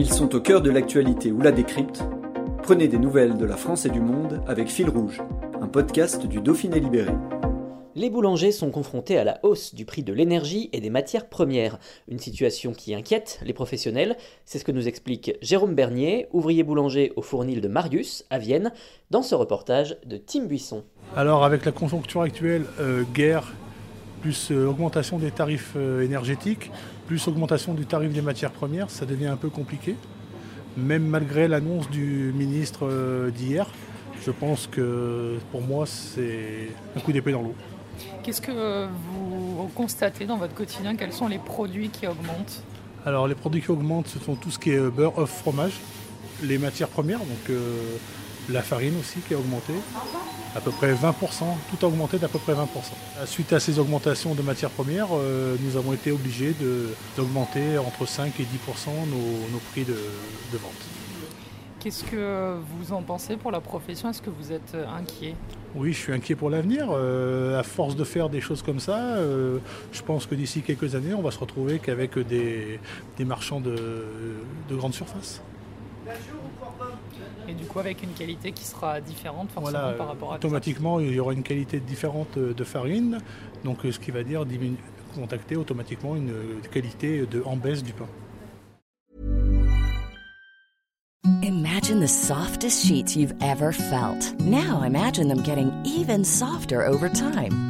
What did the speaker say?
Ils sont au cœur de l'actualité ou la décrypte. Prenez des nouvelles de la France et du monde avec Fil Rouge, un podcast du Dauphiné Libéré. Les boulangers sont confrontés à la hausse du prix de l'énergie et des matières premières, une situation qui inquiète les professionnels. C'est ce que nous explique Jérôme Bernier, ouvrier boulanger au fournil de Marius, à Vienne, dans ce reportage de Tim Buisson. Alors avec la conjoncture actuelle, euh, guerre, plus euh, augmentation des tarifs euh, énergétiques, plus augmentation du tarif des matières premières, ça devient un peu compliqué. Même malgré l'annonce du ministre d'hier, je pense que pour moi c'est un coup d'épée dans l'eau. Qu'est-ce que vous constatez dans votre quotidien? Quels sont les produits qui augmentent? Alors les produits qui augmentent, ce sont tout ce qui est beurre, œuf, fromage, les matières premières, donc euh, la farine aussi qui a augmenté, à peu près 20%, tout a augmenté d'à peu près 20%. Suite à ces augmentations de matières premières, euh, nous avons été obligés d'augmenter entre 5 et 10% nos, prix de vente. Qu'est-ce que vous en pensez pour la profession? Est-ce que vous êtes euh, inquiet? Oui, je suis inquiet pour l'avenir. Euh, à force de faire des choses comme ça, euh, je pense que d'ici quelques années, on va se retrouver qu'avec des, marchands de, de grande surface. Et du coup, avec une qualité qui sera différente forcément par rapport à Automatiquement, il y aura une qualité différente de farine, donc ce qui va dire contacter automatiquement une qualité de, en baisse du pain. Imagine the softest sheets you've ever felt. Now imagine them getting even softer over time.